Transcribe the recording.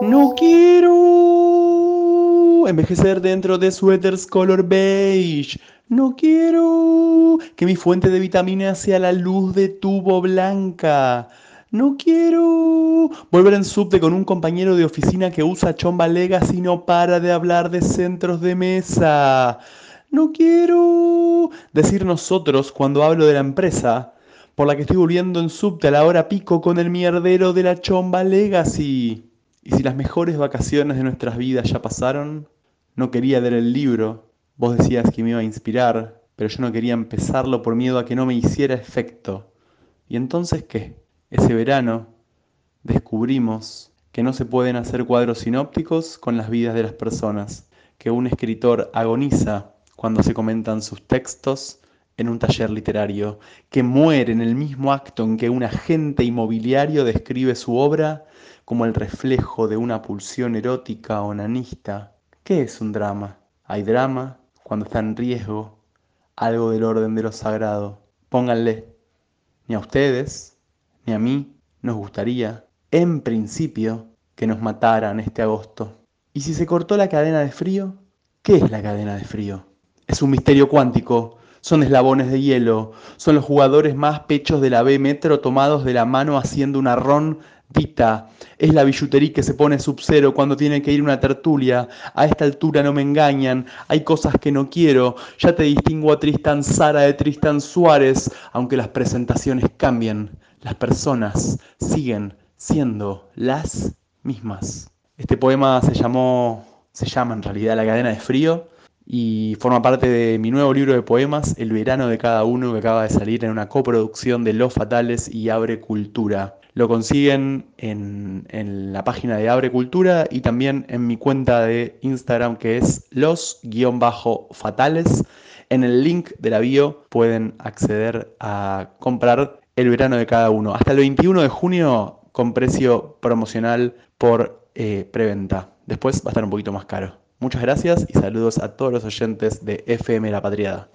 No quiero envejecer dentro de suéteres color beige. No quiero que mi fuente de vitamina sea la luz de tubo blanca. No quiero volver en subte con un compañero de oficina que usa chomba legas y no para de hablar de centros de mesa. No quiero decir nosotros cuando hablo de la empresa por la que estoy volviendo en subte a la hora pico con el mierdero de la chomba legacy. Y si las mejores vacaciones de nuestras vidas ya pasaron, no quería leer el libro. Vos decías que me iba a inspirar, pero yo no quería empezarlo por miedo a que no me hiciera efecto. ¿Y entonces qué? Ese verano descubrimos que no se pueden hacer cuadros sinópticos con las vidas de las personas, que un escritor agoniza cuando se comentan sus textos en un taller literario, que muere en el mismo acto en que un agente inmobiliario describe su obra como el reflejo de una pulsión erótica o nanista. ¿Qué es un drama? Hay drama cuando está en riesgo algo del orden de lo sagrado. Pónganle, ni a ustedes, ni a mí nos gustaría, en principio, que nos mataran este agosto. ¿Y si se cortó la cadena de frío? ¿Qué es la cadena de frío? Es un misterio cuántico. Son eslabones de hielo. Son los jugadores más pechos de la B Metro tomados de la mano haciendo una ron Dita, es la billutería que se pone sub-cero cuando tiene que ir una tertulia. A esta altura no me engañan, hay cosas que no quiero. Ya te distingo a Tristan Sara de Tristan Suárez, aunque las presentaciones cambien. Las personas siguen siendo las mismas. Este poema se llamó, se llama en realidad La cadena de frío y forma parte de mi nuevo libro de poemas, El verano de cada uno, que acaba de salir en una coproducción de Los Fatales y Abre Cultura. Lo consiguen en, la página de Abre Cultura y también en mi cuenta de Instagram que es los-fatales. En el link de la bio pueden acceder a comprar el verano de cada uno. Hasta el 21 de junio con precio promocional por eh, preventa. Después va a estar un poquito más caro. Muchas gracias y saludos a todos los oyentes de FM La Patriada.